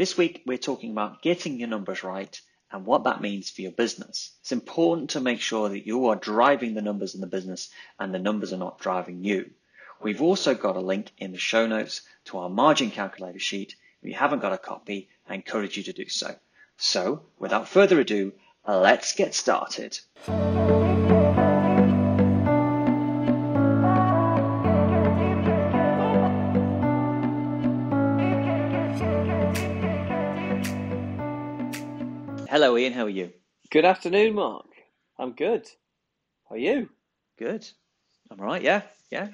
This week, we're talking about getting your numbers right and what that means for your business. It's important to make sure that you are driving the numbers in the business and the numbers are not driving you. We've also got a link in the show notes to our margin calculator sheet. If you haven't got a copy, I encourage you to do so. So, without further ado, let's get started. Hello, Ian. How are you? Good afternoon, Mark. I'm good. How are you? Good. I'm all right. Yeah, yeah.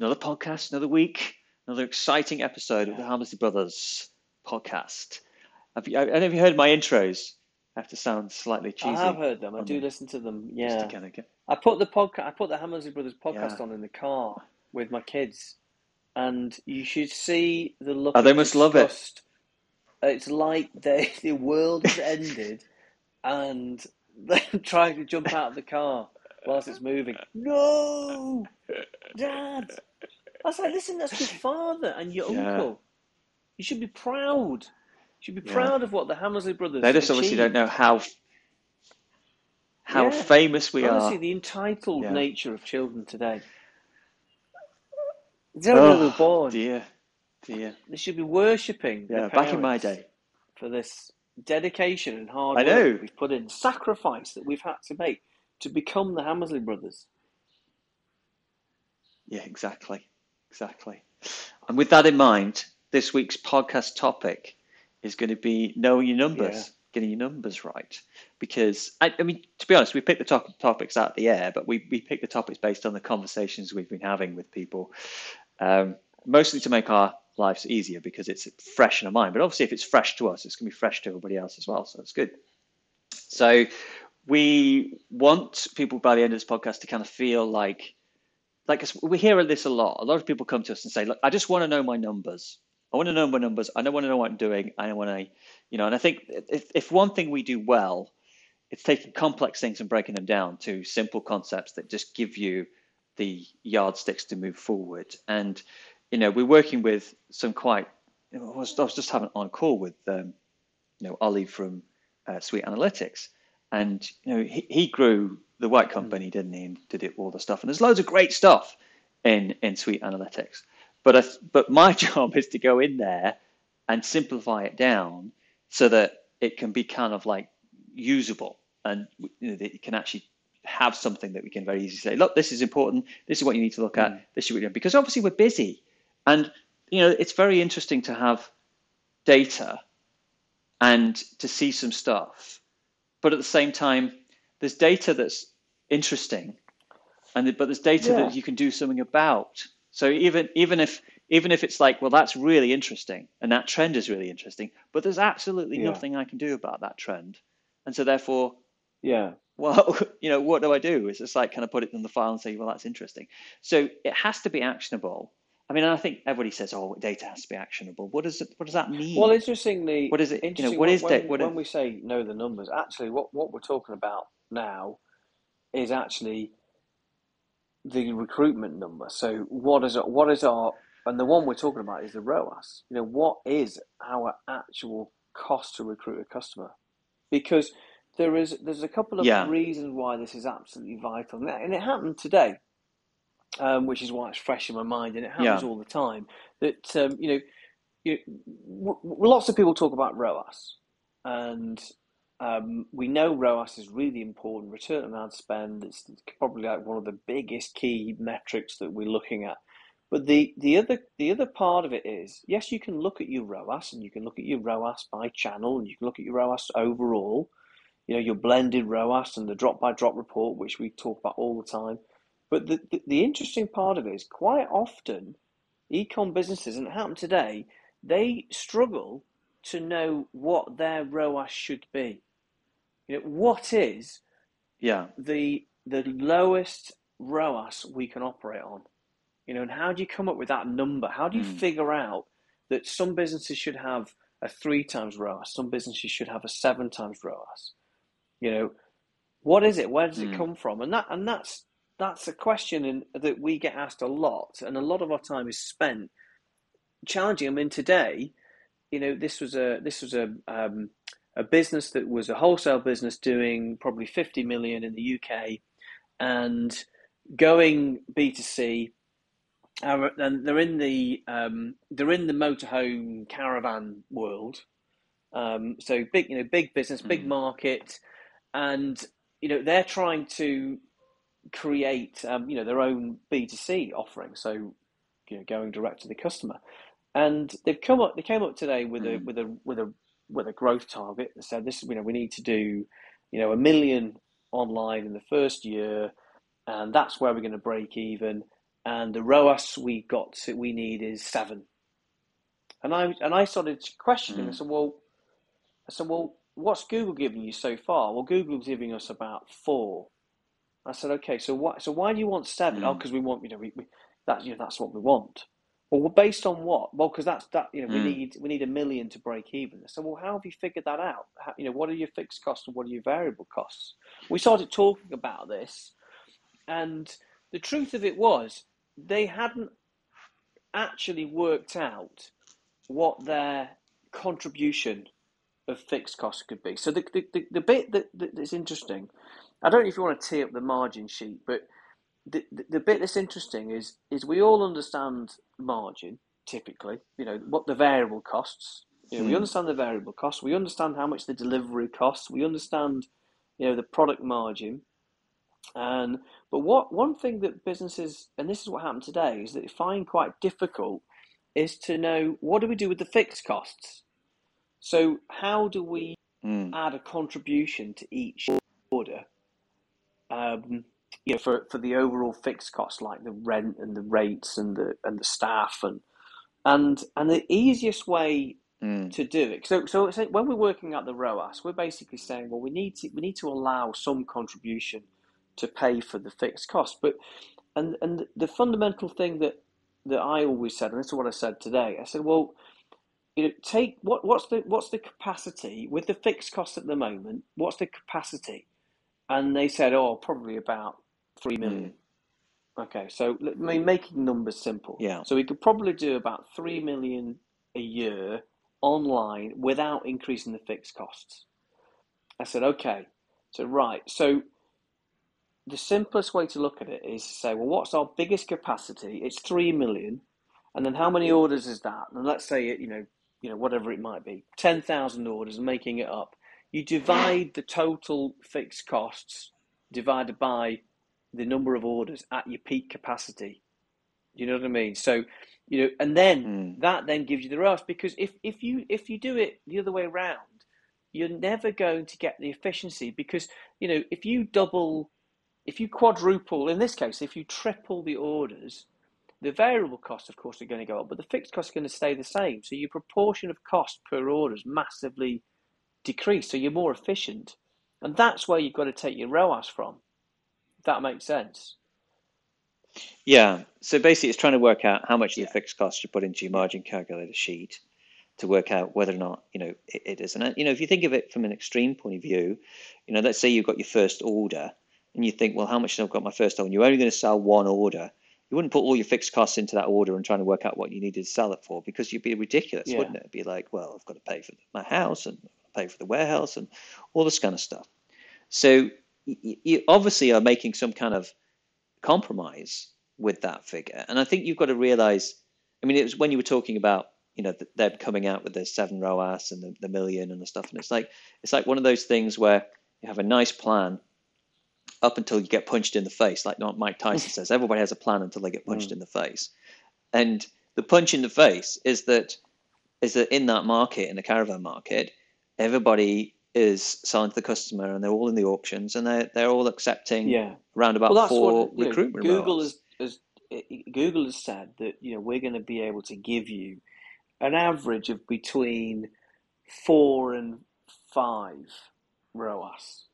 Another podcast, another week, another exciting episode of the Hammersley Brothers podcast. Have you, have you heard my intros? I have to sound slightly cheesy. I have heard them. I do them. listen to them. Yeah. kind of get- I put the podcast. I put the Hammersley Brothers podcast Yeah. on in the car with my kids, and you should see the look. Oh, they of must love it. It's like they, the world has ended, and they're trying to jump out of the car whilst it's moving. No, Dad. I was like, listen, that's your father and your Yeah. uncle. You should be proud. You should be Yeah. proud of what the Hammersley Brothers. They just obviously don't know how how Yeah. famous we Honestly, are. the entitled Yeah. nature of children today. They don't know they were Oh, born. dear, dear. They should be worshipping Yeah, back in my day. for this dedication and hard I work know. we've put in, sacrifice that we've had to make to become the Hammersley brothers. Yeah, exactly, exactly. And with that in mind, this week's podcast topic is going to be knowing your numbers, Yeah. getting your numbers right. Because I, I mean, to be honest, we picked the top, topics out of the air, but we we picked the topics based on the conversations we've been having with people, um, mostly to make our lives easier because it's fresh in our mind. But obviously, if it's fresh to us, it's going to be fresh to everybody else as well. So it's good. So we want people by the end of this podcast to kind of feel like like we hear this a lot. A lot of people come to us and say, "Look, I just want to know my numbers. I want to know my numbers. I don't want to know what I'm doing. I don't want to, you know." And I think if if one thing we do well, it's taking complex things and breaking them down to simple concepts that just give you the yardsticks to move forward. And you know, we're working with some quite. You know, I was, I was just having on call with um, you know Ollie from uh, Sweet Analytics, and you know he, he grew the white company, didn't he, and did it all the stuff. And there's loads of great stuff in in Sweet Analytics, but I, but my job is to go in there and simplify it down so that it can be kind of like usable and you know, that it can actually have something that we can very easily say, look, this is important. This is what you need to look at. This is what you're doing. Because obviously we're busy, and you know it's very interesting to have data and to see some stuff, but at the same time, there's data that's interesting, and but there's data Yeah. that you can do something about. So even even if even if it's like, well, that's really interesting, and that trend is really interesting, but there's absolutely Yeah. nothing I can do about that trend, and so therefore Yeah. well, you know, what do I do? It's just like kind of put it in the file and say, well, that's interesting. So it has to be actionable. I mean, I think everybody says, oh, data has to be actionable. What does it? What does that mean? Well, interestingly, What is it- you know, what when- is when, what when it- we say know the numbers? Actually, what what we're talking about now is actually the recruitment number. So, what is it? What is our and the one we're talking about is the ROAS. You know, what is our actual cost to recruit a customer? Because there is there's a couple of Yeah. reasons why this is absolutely vital, and it happened today, um, which is why it's fresh in my mind, and it happens Yeah. all the time. That um, you know, you, w- lots of people talk about ROAS, and um, we know ROAS is really important. Return on ad spend is probably like one of the biggest key metrics that we're looking at. But the, the other the other part of it is yes, you can look at your ROAS and you can look at your ROAS by channel and you can look at your ROAS overall. You know your blended ROAS and the drop by drop report, which we talk about all the time. But the, the, the interesting part of it is quite often ecom businesses, and it happened today, they struggle to know what their ROAS should be. You know, what is yeah. the the lowest ROAS we can operate on? You know, and how do you come up with that number? How do you mm. figure out that some businesses should have a three times ROAS, some businesses should have a seven times ROAS? You know, what is it? Where does mm. it come from? And that and that's that's a question in, that we get asked a lot, and a lot of our time is spent challenging. I mean, today, you know, this was a this was a um, a business that was a wholesale business doing probably 50 million in the UK, and going B2C uh, and they're in the um, they're in the motorhome caravan world. Um, so big, you know, big business, big mm. market, and you know they're trying to create um, you know their own B two C offering. So you know, going direct to the customer, and they've come up. They came up today with mm. a with a with a with a growth target. They said this, you know, we need to do you know a million online in the first year, and that's where we're going to break even and the ROAS we got to, we need is seven. And I and I started questioning. Mm. I said, well, I said, well, what's Google giving you so far? Well, Google's giving us about four. I said, okay, so what? So why do you want seven? Mm. Oh, because we want, you know, we, we that you know that's what we want. Well, based on what? Well, because that's that you know we mm. need we need a million to break even. So, well, how have you figured that out? How, you know, what are your fixed costs and what are your variable costs? We started talking about this, and the truth of it was they hadn't actually worked out what their contribution of fixed costs could be. So the the, the, the bit that, that's interesting, I don't know if you want to tee up the margin sheet, but the, the, the bit that's interesting is is we all understand margin typically. You know what the variable costs. You know, hmm. we understand the variable costs. We understand how much the delivery costs. We understand, you know, the product margin. And but what one thing that businesses, and this is what happened today, is that they find quite difficult is to know what do we do with the fixed costs. So how do we mm. add a contribution to each order? Um, you know, for, for the overall fixed costs like the rent and the rates and the and the staff and and and the easiest way mm. to do it. So so when we're working out the ROAS, we're basically saying, well, we need to we need to allow some contribution to pay for the fixed cost. But and and the fundamental thing that that I always said, and this is what I said today, I said, well, you know, take what what's the what's the capacity with the fixed cost at the moment? What's the capacity? And they said, oh, probably about three million. Mm. Okay, so I mean, making numbers simple. Yeah. So we could probably do about three million a year online without increasing the fixed costs. I said, okay. So right, so the simplest way to look at it is to say, well, what's our biggest capacity? It's three million, and then how many orders is that? And let's say it, you know, you know, whatever it might be, ten thousand orders, making it up. You divide the total fixed costs divided by the number of orders at your peak capacity. You know what I mean? So, you know, and then mm. that then gives you the ROAS because if if you if you do it the other way around, you're never going to get the efficiency because you know if you double if you quadruple, in this case, if you triple the orders, the variable costs, of course, are going to go up, but the fixed costs are going to stay the same. So your proportion of cost per order is massively decreased. So you're more efficient. And that's where you've got to take your ROAS from. That makes sense. Yeah. So basically, it's trying to work out how much of your fixed costs you put into your margin calculator sheet to work out whether or not you know it, it is. And uh, you know, if you think of it from an extreme point of view, you know, let's say you've got your first order and you think, well, how much have I got my first order? And you're only going to sell one order. You wouldn't put all your fixed costs into that order and trying to work out what you needed to sell it for because you'd be ridiculous, yeah. wouldn't it? It'd be like, well, I've got to pay for my house and pay for the warehouse and all this kind of stuff. So you, obviously are making some kind of compromise with that figure. And I think you've got to realize, I mean, it was when you were talking about, you know, them coming out with the seven ROAS and the, the million and the stuff. And it's like, it's like one of those things where you have a nice plan up until you get punched in the face. Like Mike Tyson says, everybody has a plan until they get punched mm. in the face. And the punch in the face is that is that in that market, in the caravan market, everybody is selling to the customer, and they're all in the auctions, and they're they're all accepting yeah. around about well, four what, recruitment. Know, Google has, has Google has said that you know we're going to be able to give you an average of between four and five ROAS.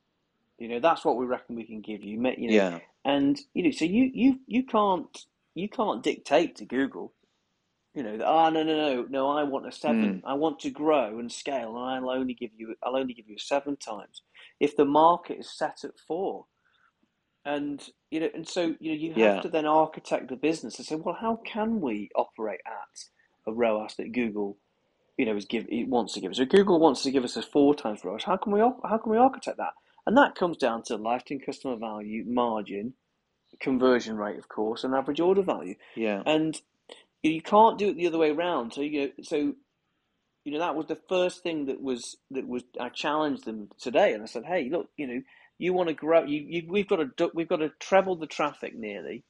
You know, that's what we reckon we can give you. You know, Yeah. and you know, so you you you can't you can't dictate to Google. You know, ah, oh no no no no, I want a seven. Mm. I want to grow and scale, and I'll only give you I'll only give you seven times if the market is set at four. And you know, and so you know, you have Yeah. to then architect the business and say, well, how can we operate at a ROAS that Google, you know, is give it wants to give us? So Google wants to give us a four times ROAS. How can we how can we architect that? And that comes down to lifetime customer value, margin, conversion rate, of course, and average order value. Yeah. And you can't do it the other way around. So you know, so you know that was the first thing that was that was I challenged them today, and I said, hey, look, you know, you want to grow, you, you we've got to we've got to treble the traffic nearly,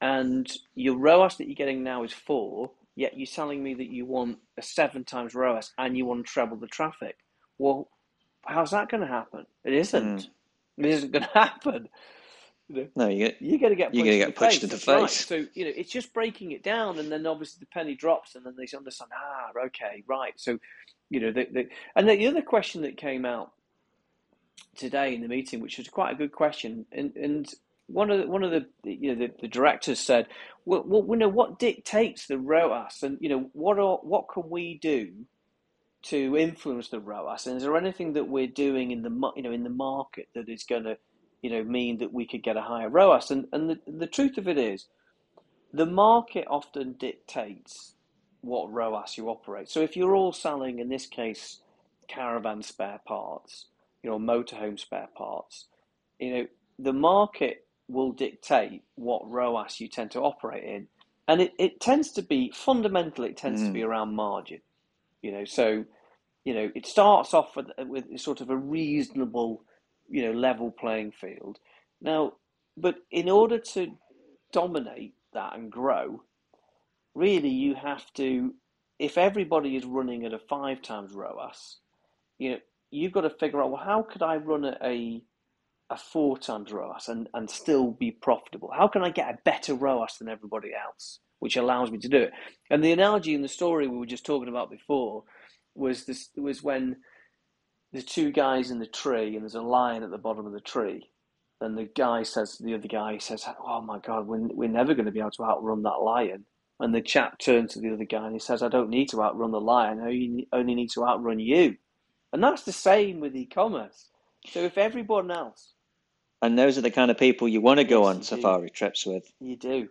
and your ROAS that you're getting now is four, yet you're telling me that you want a seven times ROAS and you want to treble the traffic. Well, how's that going to happen? It isn't. Mm. It isn't going to happen. You know, No, you get you're going to get you're going to in get the punched face. in the That's right. So you know, it's just breaking it down, and then obviously the penny drops, and then they understand. Ah, okay, right. So you know, the, the, and the other question that came out today in the meeting, which was quite a good question, and and one of the, one of the you know the, the directors said, well, well, you know, what dictates the ROAS, and you know, what are what can we do to influence the ROAS, and is there anything that we're doing in the you know in the market that is going to you know mean that we could get a higher ROAS? And and the, the truth of it is, the market often dictates what ROAS you operate. So if you're all selling, in this case, caravan spare parts, you know, motorhome spare parts, you know, the market will dictate what ROAS you tend to operate in. And it, it tends to be, fundamentally, it tends to be Mm. around margin. You know, so, you know, it starts off with, with sort of a reasonable, you know, level playing field. Now, but in order to dominate that and grow, really you have to, if everybody is running at a five times ROAS, you know, you've got to figure out, well, how could I run at a a four times ROAS and, and still be profitable? How can I get a better ROAS than everybody else, which allows me to do it? And the analogy in the story we were just talking about before was this was when the two guys in the tree and there's a lion at the bottom of the tree. And the guy says to the other guy, he says, Oh my God, we're, we're never going to be able to outrun that lion. And the chap turns to the other guy and he says, I don't need to outrun the lion, I only need to outrun you. And that's the same with e commerce. So if everyone else, and those are the kind of people you want to go Yes, on you do. safari trips with. you do,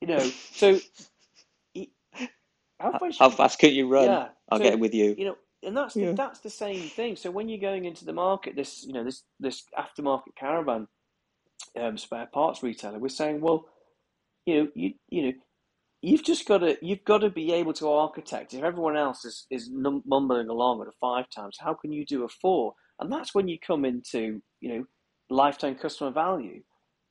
you know, so how How, fast how fast can you run? Yeah. I'll So, get with you. you know, and that's the, Yeah. that's the same thing. So when you're going into the market, this you know this this aftermarket caravan um, spare parts retailer, we're saying, well, you know, you you know, you've just got to you've got to be able to architect. If everyone else is is num- mumbling along at a five times, how can you do a four? And that's when you come into you know lifetime customer value,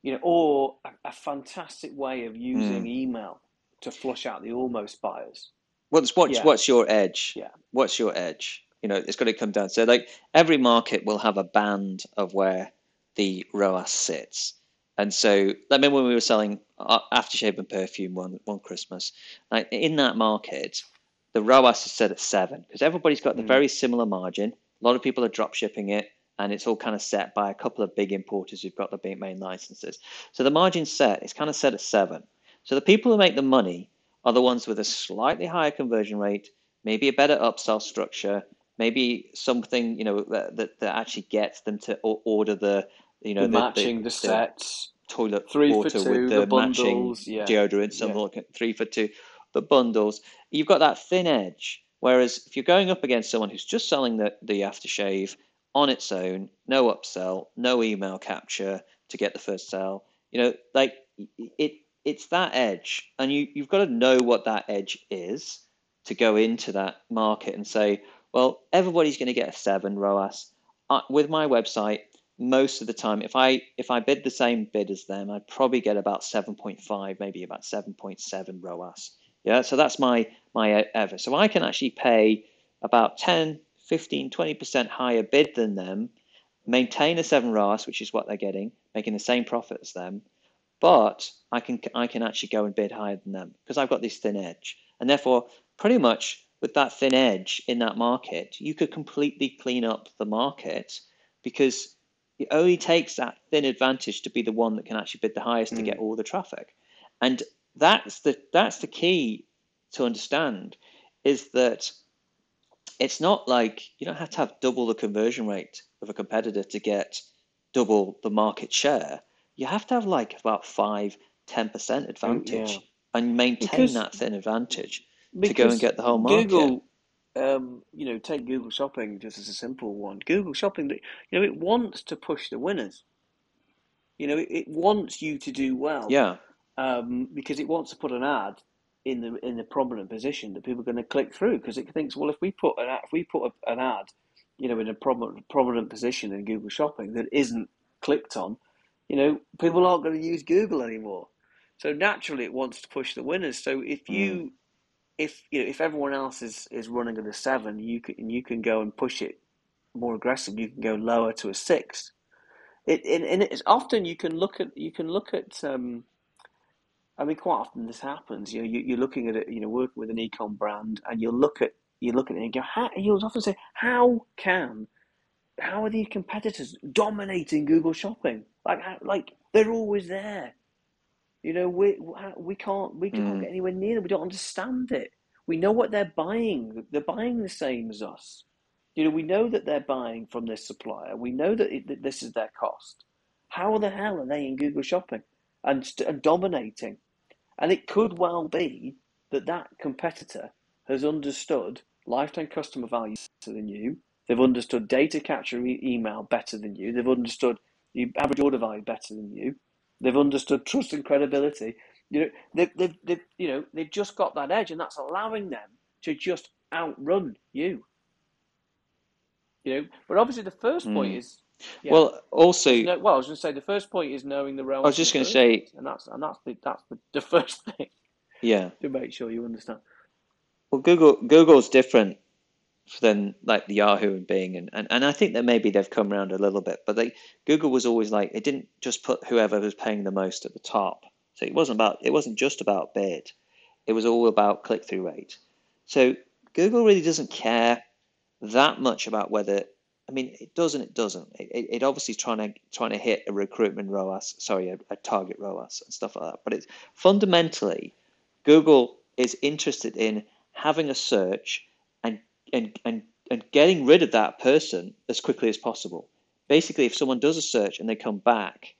you know, or a, a fantastic way of using Mm. email to flush out the almost buyers. What's what's Yeah. what's your edge? Yeah. What's your edge? You know, it's got to come down. So like every market will have a band of where the ROAS sits. And so, like maybe when we were selling uh, aftershave and perfume one one Christmas, like in that market, the ROAS is set at seven because everybody's got the Mm. very similar margin. A lot of people are drop shipping it, and it's all kind of set by a couple of big importers who've got the big main licenses. So the margin set. is kind of set at seven. So the people who make the money are the ones with a slightly higher conversion rate, maybe a better upsell structure, maybe something you know that that, that actually gets them to order the you know the the, matching, the, sets, toilet three for water two, with the the, matching bundles, yeah, deodorant, something yeah. look at three for two, the bundles. You've got that thin edge. Whereas if you're going up against someone who's just selling the, the aftershave on its own, no upsell, no email capture to get the first sale, you know, like it it's that edge. And you, you've got to know what that edge is to go into that market and say, well, everybody's going to get a seven ROAS. With my website, most of the time, if I if I bid the same bid as them, I'd probably get about 7.5, maybe about 7.7 ROAS. Yeah, so that's my my ever. So I can actually pay about 10, 15, 20% higher bid than them, maintain a 7 ROAS, which is what they're getting, making the same profit as them, but I can I can actually go and bid higher than them because I've got this thin edge. And therefore, pretty much with that thin edge in that market, you could completely clean up the market because it only takes that thin advantage to be the one that can actually bid the highest mm. to get mm. all the traffic. And that's the that's the key to understand is that it's not like you don't have to have double the conversion rate of a competitor to get double the market share. You have to have like about five, 10% advantage yeah. and maintain because, that thin advantage to go and get the whole market. Google, um, you know, take Google Shopping just as a simple one. Google Shopping, you know, it wants to push the winners. You know, it, it wants you to do well. Yeah. Um, because it wants to put an ad in the in the prominent position that people are going to click through because it thinks, well, if we put an ad, if we put a, an ad, you know, in a prominent prominent position in Google Shopping that isn't clicked on, you know, people aren't going to use Google anymore. So naturally, it wants to push the winners. So if you mm if you know if everyone else is, is running at a seven, you can you can go and push it more aggressive. You can go lower to a six. It, it and it's often you can look at you can look at. Um, I mean, quite often this happens. You know, you, you're looking at it. You know, working with an ecom brand, and you look at you look at it and go, how, you'll often say, how can how are these competitors dominating Google Shopping? Like, like they're always there. You know, we we can't we can't mm. get anywhere near them. We don't understand it. We know what they're buying. They're buying the same as us. You know, we know that they're buying from this supplier. We know that, it, that this is their cost. How the hell are they in Google Shopping and, and dominating? And it could well be that that competitor has understood lifetime customer value better than you. They've understood data capture e- email better than you. They've understood the average order value better than you. They've understood trust and credibility. You know, they've, they've, they've, you know, they've just got that edge, and that's allowing them to just outrun you. You know, but obviously the first point mm. is. Yeah, well, also, no, well, I was going to say the first point is knowing the realm. I was just going to say, and that's and that's the that's the, the first thing. Yeah. To make sure you understand. Well, Google Google's different than like the Yahoo and Bing, and, and, and I think that maybe they've come around a little bit, but they Google was always like it didn't just put whoever was paying the most at the top. So it wasn't about it wasn't just about bid, it was all about click through rate. So Google really doesn't care that much about whether I mean it does and it doesn't. It, it obviously trying to trying to hit a recruitment ROAS, sorry, a, a target ROAS and stuff like that. But it's fundamentally Google is interested in having a search and, and, and getting rid of that person as quickly as possible. Basically, if someone does a search and they come back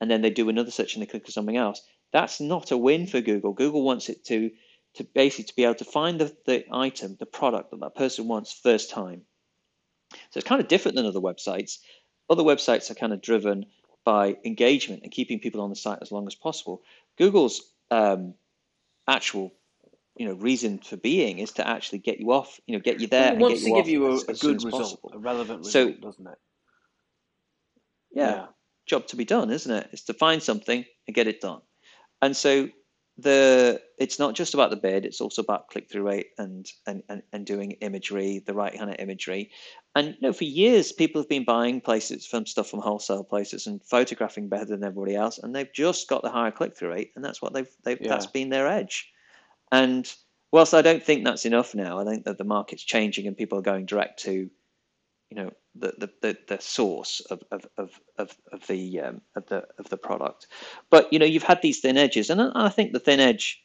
and then they do another search and they click on something else, that's not a win for Google. Google wants it to to basically to be able to find the, the item, the product that that person wants first time. So it's kind of different than other websites. Other websites are kind of driven by engagement and keeping people on the site as long as possible. Google's um, actual you know reason for being is to actually get you off, you know, get you there. It wants to give you a, a good result, possible. a relevant result, so, doesn't it? Yeah, yeah, job to be done, isn't it? It's to find something and get it done. And so the it's not just about the bid; it's also about click through rate and, and and and doing imagery, the right kind of imagery. And you know, for years, people have been buying places from stuff from wholesale places and photographing better than everybody else, and they've just got the higher click through rate, and that's what they've they've yeah. that's been their edge. And whilst I don't think that's enough now, I think that the market's changing and people are going direct to, you know, the the, the, the source of, of, of, of, of the um, of the of the product. But you know, you've had these thin edges, and I think the thin edge,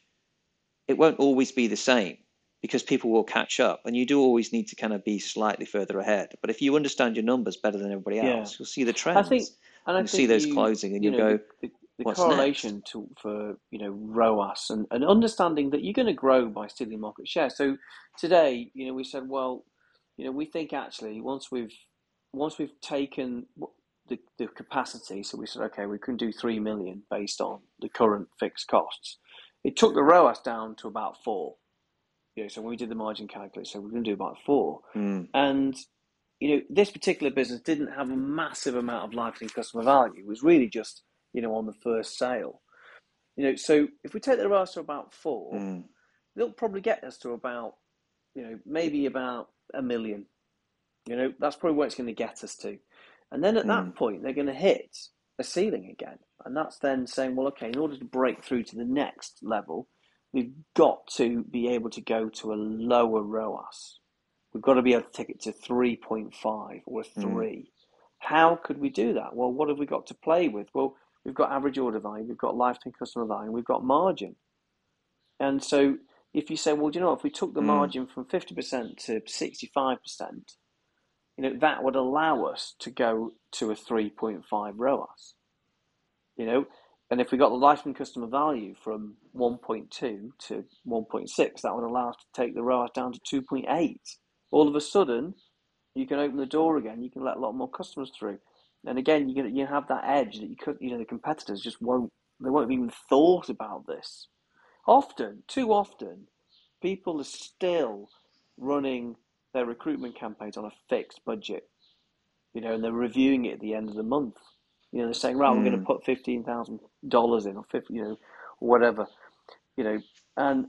it won't always be the same because people will catch up, and you do always need to kind of be slightly further ahead. But if you understand your numbers better than everybody else, yeah. you'll see the trends. I think, and I think see those you, closing, and you, know, go. The, the What's correlation to for you know ROAS and, and understanding that you're going to grow by stealing market share. So today, you know, we said, well, you know, we think actually once we've once we've taken the, the capacity, so we said, okay, we can do three million based on the current fixed costs. It took the ROAS down to about four. You know, so when we did the margin calculator, so we're going to do about four. Mm. And you know, this particular business didn't have a massive amount of lifetime customer value. It was really just you know, on the first sale. You know, so if we take the ROAS to about four, mm. they'll probably get us to about, you know, maybe about a million. You know, that's probably where it's going to get us to. And then at mm. that point, they're going to hit a ceiling again. And that's then saying, well, okay, in order to break through to the next level, we've got to be able to go to a lower ROAS. We've got to be able to take it to 3.5 or 3. Mm. How could we do that? Well, what have we got to play with? Well, we've got average order value, we've got lifetime customer value, we've got margin. And so if you say, well, do you know, if we took the mm. margin from 50% to 65%, you know, that would allow us to go to a 3.5 ROAS. You know, and if we got the lifetime customer value from 1.2 to 1.6, that would allow us to take the ROAS down to 2.8. All of a sudden, you can open the door again. You can let a lot more customers through, and again, you you have that edge that you could, you know, the competitors just won't. They won't have even thought about this. Often, too often, people are still running their recruitment campaigns on a fixed budget, you know, and they're reviewing it at the end of the month. You know, they're saying, right, mm. we're going to put fifteen thousand dollars in, or fifty, you know, whatever, you know, and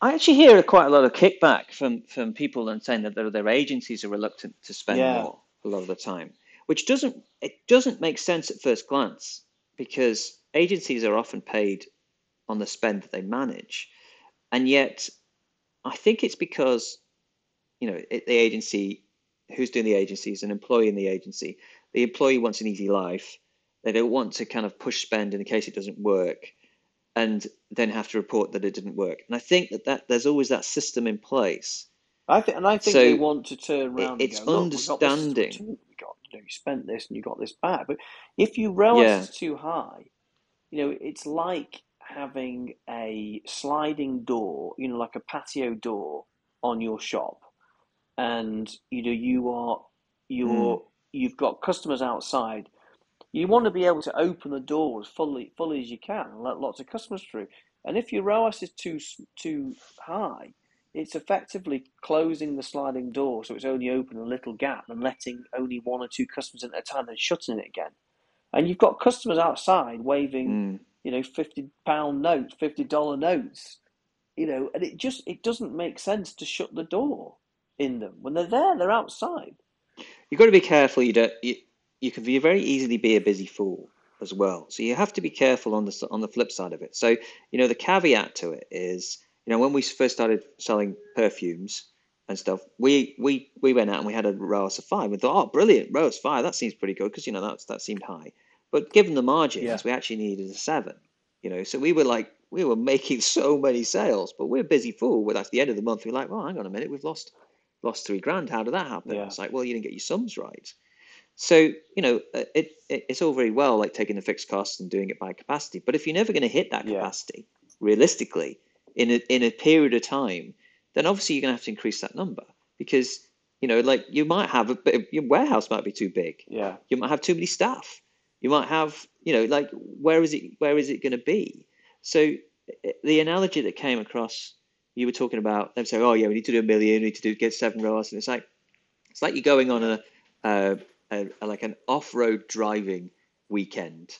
I actually hear quite a lot of kickback from from people and saying that their, their agencies are reluctant to spend yeah. more a lot of the time, which doesn't it doesn't make sense at first glance because agencies are often paid on the spend that they manage, and yet I think it's because you know it, the agency who's doing the agency is an employee in the agency. The employee wants an easy life. They don't want to kind of push spend in the case it doesn't work and then have to report that it didn't work. And I think that, that there's always that system in place. I think, and I think so they want to turn around. It, it's go, understanding. You got, know, you spent this and you got this back. But if you ROAS yeah. is too high, you know, it's like having a sliding door, you know, like a patio door on your shop, and you know you are you're mm. you've got customers outside you want to be able to open the door as fully fully as you can and let lots of customers through. And if your ROAS is too too high, it's effectively closing the sliding door so it's only open a little gap and letting only one or two customers in at a time and shutting it again. And you've got customers outside waving, mm. you know, fifty pound notes, fifty dollar notes, you know, and it just it doesn't make sense to shut the door in them when they're there. They're outside. You've got to be careful. You don't. You, you can be very easily be a busy fool as well. So you have to be careful on the on the flip side of it. So you know the caveat to it is you know when we first started selling perfumes and stuff, we we we went out and we had a ROAS of five. We thought, oh, brilliant, ROAS five. That seems pretty good because you know that's that seemed high. But given the margins, yeah. we actually needed a seven. You know, so we were like we were making so many sales, but we're a busy fool. With at the end of the month, we're like, well, hang on a minute, we've lost lost three grand. How did that happen? Yeah. It's like, well, you didn't get your sums right. So you know, uh, it, it, it's all very well like taking the fixed costs and doing it by capacity, but if you're never going to hit that capacity yeah. realistically in a, in a period of time, then obviously you're going to have to increase that number because you know, like you might have a bit, your warehouse might be too big. Yeah, you might have too many staff. You might have, you know, like where is it? Where is it going to be? So eh, the analogy that came across, you were talking about them saying, "Oh yeah, we need to do a million, we need to do get seven ROAS," and it's like it's like you're going on a, a a, a, like an off-road driving weekend,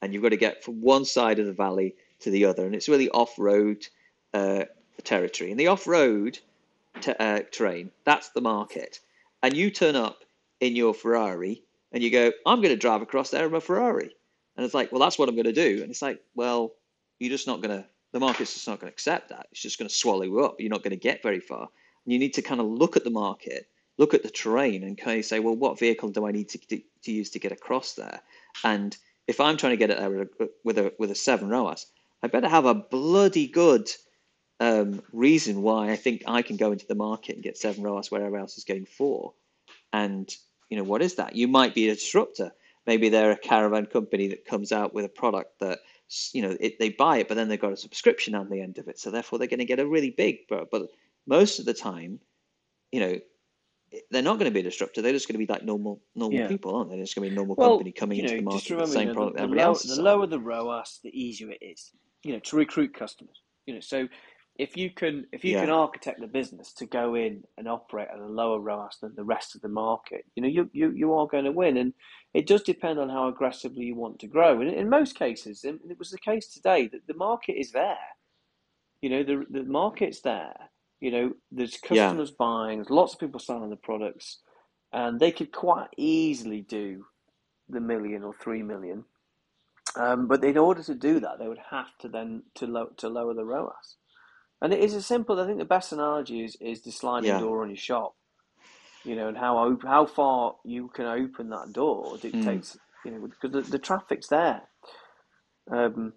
and you've got to get from one side of the valley to the other, and it's really off-road uh, territory. And the off-road uh, terrain, that's the market. And you turn up in your Ferrari, and you go, "I'm going to drive across there in my Ferrari," and it's like, "Well, that's what I'm going to do." And it's like, "Well, you're just not going to. The market's just not going to accept that. It's just going to swallow you up. You're not going to get very far." And you need to kind of look at the market look at the terrain and kind of say, well, what vehicle do I need to, to, to use to get across there? And if I'm trying to get it there with a, with a, with a seven ROAS, I better have a bloody good um, reason why I think I can go into the market and get seven ROAS where everyone else is getting four. And you know what is that? You might be a disruptor. Maybe they're a caravan company that comes out with a product that you know it, they buy it, but then they've got a subscription on the end of it, so therefore they're going to get a really big. But, but most of the time, you know, they're not going to be a disruptor. They're just going to be like normal normal yeah. people, aren't they? They're just going to be a normal well, company coming into know, the market with the same you know, product the, everybody low. The lower the ROAS, the easier it is, you know, to recruit customers. You know, so if you can if you yeah. can architect the business to go in and operate at a lower ROAS than the rest of the market, you know, you you, you are going to win. And it does depend on how aggressively you want to grow. And in most cases, and it was the case today, that the market is there. You know, the the market's there you know, there's customers yeah. buying, there's lots of people selling the products, and they could quite easily do the million or three million. Um, but in order to do that, they would have to then to lo- to lower the ROAS. And it is as simple. I think the best analogy is is the sliding Yeah. door on your shop. You know, and how op- how far you can open that door dictates. You know, because the, the traffic's there. Um,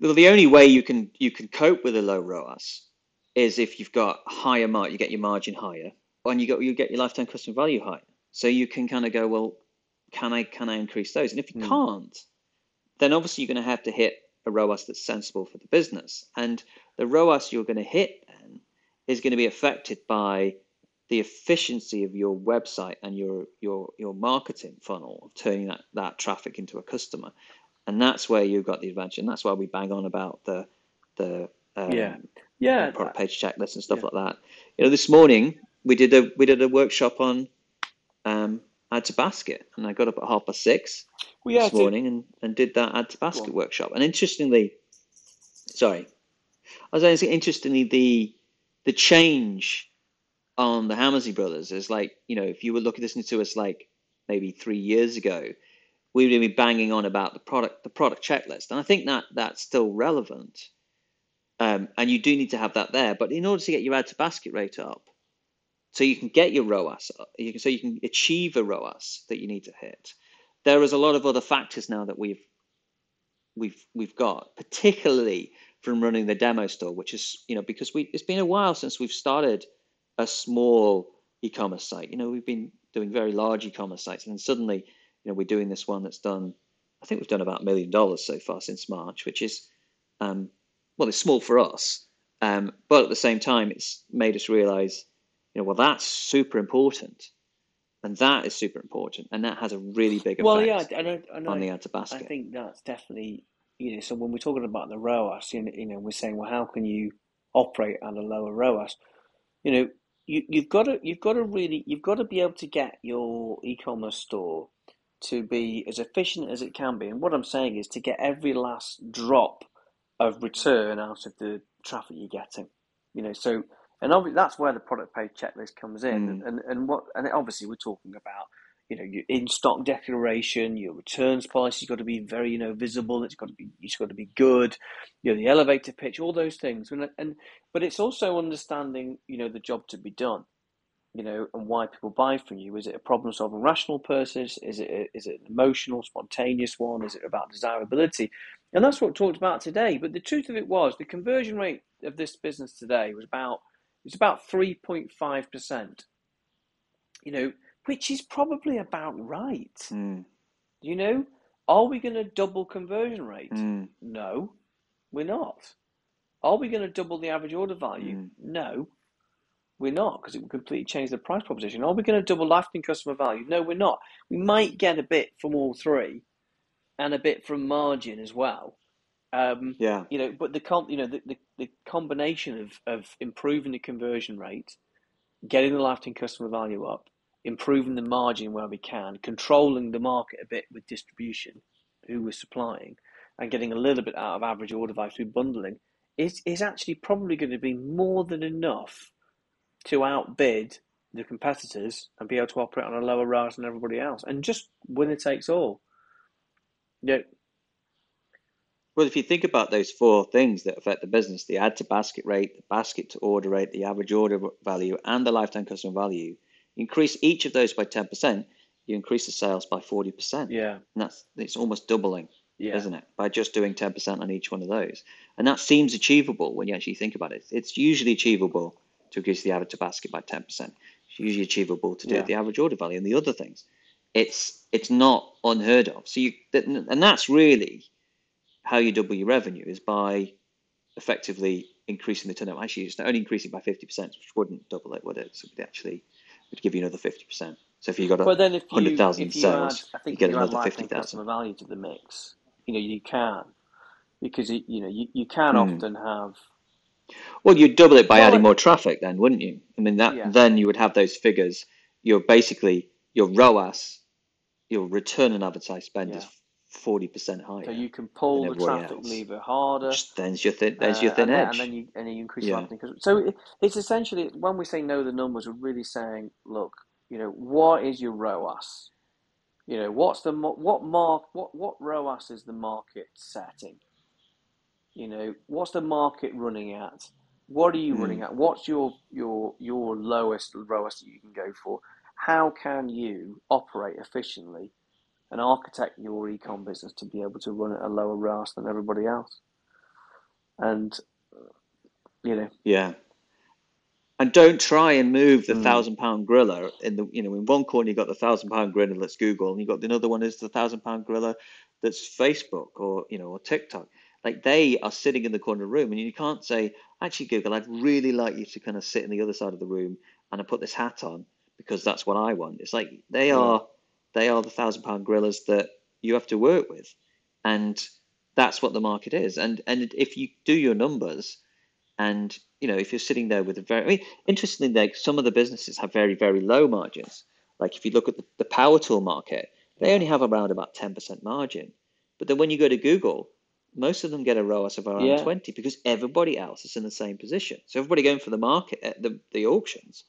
Well, the only way you can you can cope with a low ROAS is if you've got higher mark, you get your margin higher, and you get you get your lifetime customer value higher. So you can kind of go, well, can I can I increase those? And if you Hmm. can't, then obviously you're going to have to hit a ROAS that's sensible for the business. And the ROAS you're going to hit then is going to be affected by the efficiency of your website and your your your marketing funnel of turning that, that traffic into a customer. And that's where you've got the advantage. And that's why we bang on about the the um, yeah, yeah, product page checklist and stuff yeah. like that. You know, this morning we did a we did a workshop on um, add to basket, and I got up at half past six well, yeah, this morning and, and did that add to basket workshop. And interestingly, sorry, I was saying interestingly the the change on the Hammersley brothers is like you know if you were looking listening to us like maybe three years ago, we would be banging on about the product the product checklist, and I think that that's still relevant. Um, and you do need to have that there, but in order to get your add to basket rate up, so you can get your ROAS, you can so you can achieve a ROAS that you need to hit. There is a lot of other factors now that we've we've we've got, particularly from running the demo store, which is you know because we it's been a while since we've started a small e-commerce site. You know we've been doing very large e-commerce sites, and then suddenly you know we're doing this one that's done. I think we've done about a million dollars so far since March, which is um, well, it's small for us, um, but at the same time, it's made us realize, you know, well, that's super important, and that is super important, and that has a really big effect Well, yeah, and I, and on I, the to I think that's definitely, you know, so when we're talking about the ROAS, you know, you know, we're saying, well, how can you operate at a lower ROAS? You know, you, you've got to, you've got to really, you've got to be able to get your e-commerce store to be as efficient as it can be. And what I'm saying is to get every last drop of return out of the traffic you're getting. You know, so and obviously that's where the product page checklist comes in. Mm. And and what and obviously we're talking about you know your in stock declaration, your returns policy has got to be very you know visible. It's got to be it's got to be good. You know the elevator pitch, all those things. And and but it's also understanding you know the job to be done. You know, and why people buy from you. Is it a problem solving rational purchase? Is it a, is it an emotional, spontaneous one? Is it about desirability? And that's what we talked about today. But the truth of it was the conversion rate of this business today was about it's about three point five percent. You know, which is probably about right. Mm. You know, are we going to double conversion rate? Mm. No, we're not. Are we going to double the average order value? Mm. No, we're not, because it would completely change the price proposition. Are we going to double lifetime customer value? No, we're not. We might get a bit from all three, and a bit from margin as well. Um, Yeah. you know, but the com- you know the, the, the combination of, of improving the conversion rate, getting the lifetime customer value up, improving the margin where we can, controlling the market a bit with distribution, who we're supplying, and getting a little bit out of average order value through bundling is is actually probably going to be more than enough to outbid the competitors and be able to operate on a lower ROAS than everybody else, and just winner takes all. Yeah, Well, if you think about those four things that affect the business, the add to basket rate, the basket to order rate, the average order value, and the lifetime customer value increase each of those by 10%, you increase the sales by 40%. yeah, And that's it's almost doubling, yeah. isn't it? By just doing 10% on each one of those. And that seems achievable when you actually think about it. It's usually achievable to increase the average to basket by 10%. It's usually achievable to do Yeah. the average order value and the other things. It's it's not unheard of. So you and that's really how you double your revenue is by effectively increasing the turnover. Actually, it's not only increasing by 50%, which wouldn't double it, would it? So it actually would give you another 50%. So if you got a But then if 100,000 if you sales, add, I you think get you add another lifetime 50,000. customer value to the mix, you know you can, because it, you know you, you can Hmm. often have Well, you'd double it by Well, adding more traffic then, wouldn't you? I mean, that Yeah. then you would have those figures. You're basically, your ROAS, your return on advertised spend is Yeah. 40% higher. so you can pull the traffic else. lever harder. Which then's your thin, there's your Uh, thin and then, edge. and then you and you increase Yeah. So it, it's essentially when we say know the numbers, we're really saying, look, you know, what is your ROAS? You know, what's the what mark what what ROAS is the market setting? You know, what's the market running at? What are you mm. running at? What's your your your lowest ROAS that you can go for? How can you operate efficiently and architect your ecom business to be able to run at a lower ROAS than everybody else? And you know, yeah, and don't try and move the mm. thousand pound gorilla in the you know in one corner you got the thousand pound gorilla that's Google and you got the other one is the thousand pound gorilla that's Facebook or you know or TikTok. Like they are sitting in the corner of the room and you can't say actually Google I'd really like you to kind of sit in the other side of the room and I put this hat on because that's what I want. It's like they yeah. are they are the thousand pound gorillas that you have to work with, and that's what the market is. And and if you do your numbers and you know, if you're sitting there with a very, I mean, interestingly, like some of the businesses have very, very low margins. Like if you look at the, the power tool market, they only have around about 10% margin. But then when you go to Google, most of them get a ROAS of around yeah. 20 because everybody else is in the same position. So everybody going for the market, uh, the, the auctions,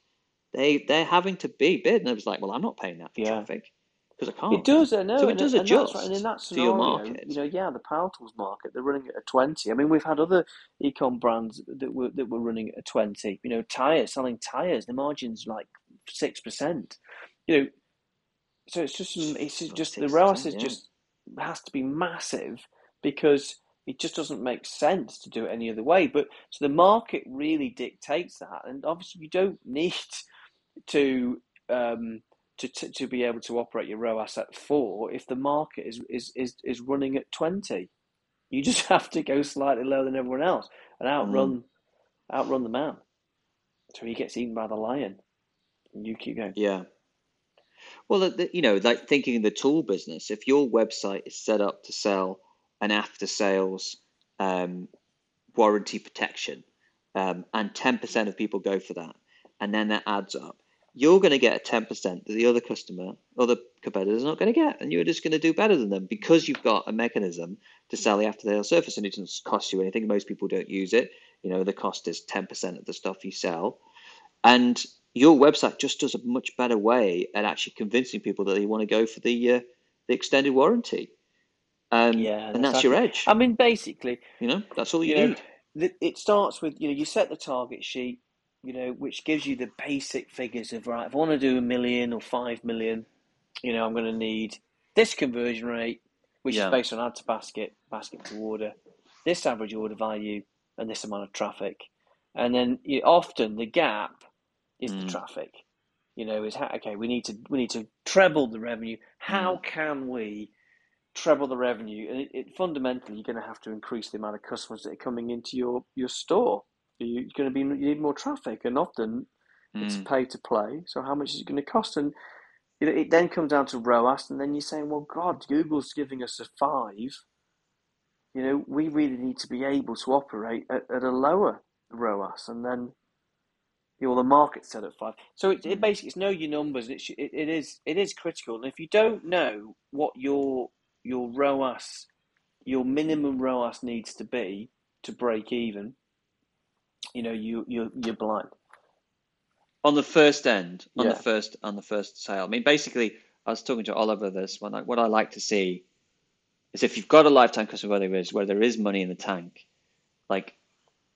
they, they're having to be bid. And it was like, well, I'm not paying that for yeah. traffic because I can't. It does, I know. So it does and adjust right. and in that scenario, to your market. You know, yeah, the power tools market, they're running at a 20. I mean, we've had other ecom brands that were that were running at a 20. You know, tires, selling tires, the margin's like 6%. You know, so it's just, it's just, the ROAS is yeah. just, has to be massive because it just doesn't make sense to do it any other way. But so the market really dictates that. And obviously, you don't need to, um, to, to, to be able to operate your ROAS at four if the market is, is, is, is running at 20. You just have to go slightly lower than everyone else and outrun mm. outrun the man. So he gets eaten by the lion. And you keep going. Yeah. Well, the, you know, like thinking in the tool business, if your website is set up to sell an after sales um, warranty protection, um, and 10% of people go for that, and then that adds up, you're going to get a 10% that the other customer, other competitors are not going to get. And you're just going to do better than them because you've got a mechanism to sell the after sale service and it doesn't cost you anything. Most people don't use it. You know, the cost is 10% of the stuff you sell. And your website just does a much better way at actually convincing people that they want to go for the, uh, the extended warranty. Um, yeah, and that's, that's your edge. I mean, basically, you know, that's all you, you need. Know, it starts with, you know, you set the target sheet you know, which gives you the basic figures of right. If I want to do a million or five million, you know, I'm going to need this conversion rate, which yeah. is based on add to basket, basket to order, this average order value, and this amount of traffic. And then you, often the gap is mm. the traffic. You know, is how, okay. We need to we need to treble the revenue. How mm. can we treble the revenue? And it, it, fundamentally, you're going to have to increase the amount of customers that are coming into your your store you're going to be you need more traffic, and often mm. it's pay to play. So how much is it going to cost? And you know, it then comes down to ROAS, and then you're saying, well, God, Google's giving us a five. You know, we really need to be able to operate at, at a lower ROAS, and then you know, the market's set at five. So it, it mm. basically it's know your numbers. It, it, it is it is critical, and if you don't know what your your ROAS, your minimum ROAS needs to be to break even, you know, you you you're blind. On the first end, on yeah. the first on the first sale. I mean, basically, I was talking to Oliver this one I, what I like to see is if you've got a lifetime customer where there is where there is money in the tank, like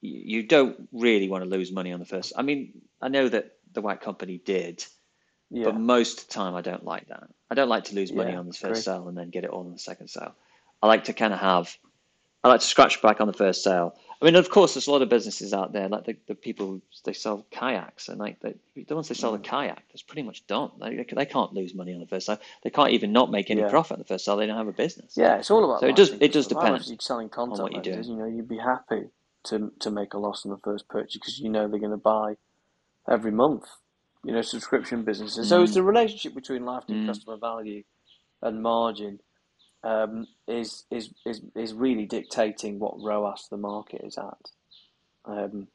you don't really want to lose money on the first. I mean, I know that the white company did, yeah. but most of the time I don't like that. I don't like to lose money yeah, on the first sale and then get it all on the second sale. I like to kind of have, I like to scratch back on the first sale I mean, of course, there's a lot of businesses out there, like the, the people who they sell kayaks, and like the, the ones they sell the mm. kayak, that's pretty much done. They, they can't lose money on the first sale. They can't even not make any yeah. profit on the first sale. They don't have a business. Yeah, it's all about. So it does. It does depend. You're selling content, on what you do. You know, you'd be happy to to make a loss on the first purchase because you know they're going to buy every month. You know, subscription businesses. Mm. So it's the relationship between lifetime mm. customer value and margin um, is, is is is really dictating what ROAS the market is at. Um,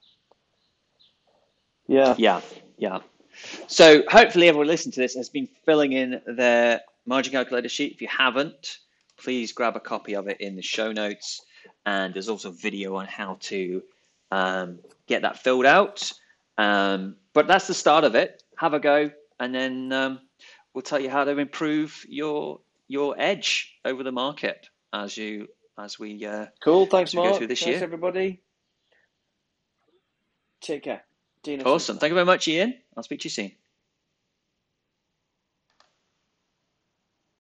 yeah, yeah, yeah. So hopefully everyone listening to this has been filling in their margin calculator sheet. If you haven't, please grab a copy of it in the show notes. And there's also a video on how to um, get that filled out. Um, but that's the start of it. Have a go, and then um, we'll tell you how to improve your your edge over the market as you as we uh, cool. Thanks, Mark. go through this Thanks, year. everybody. Take care. Awesome. Thank you very much, Ian. I'll speak to you soon.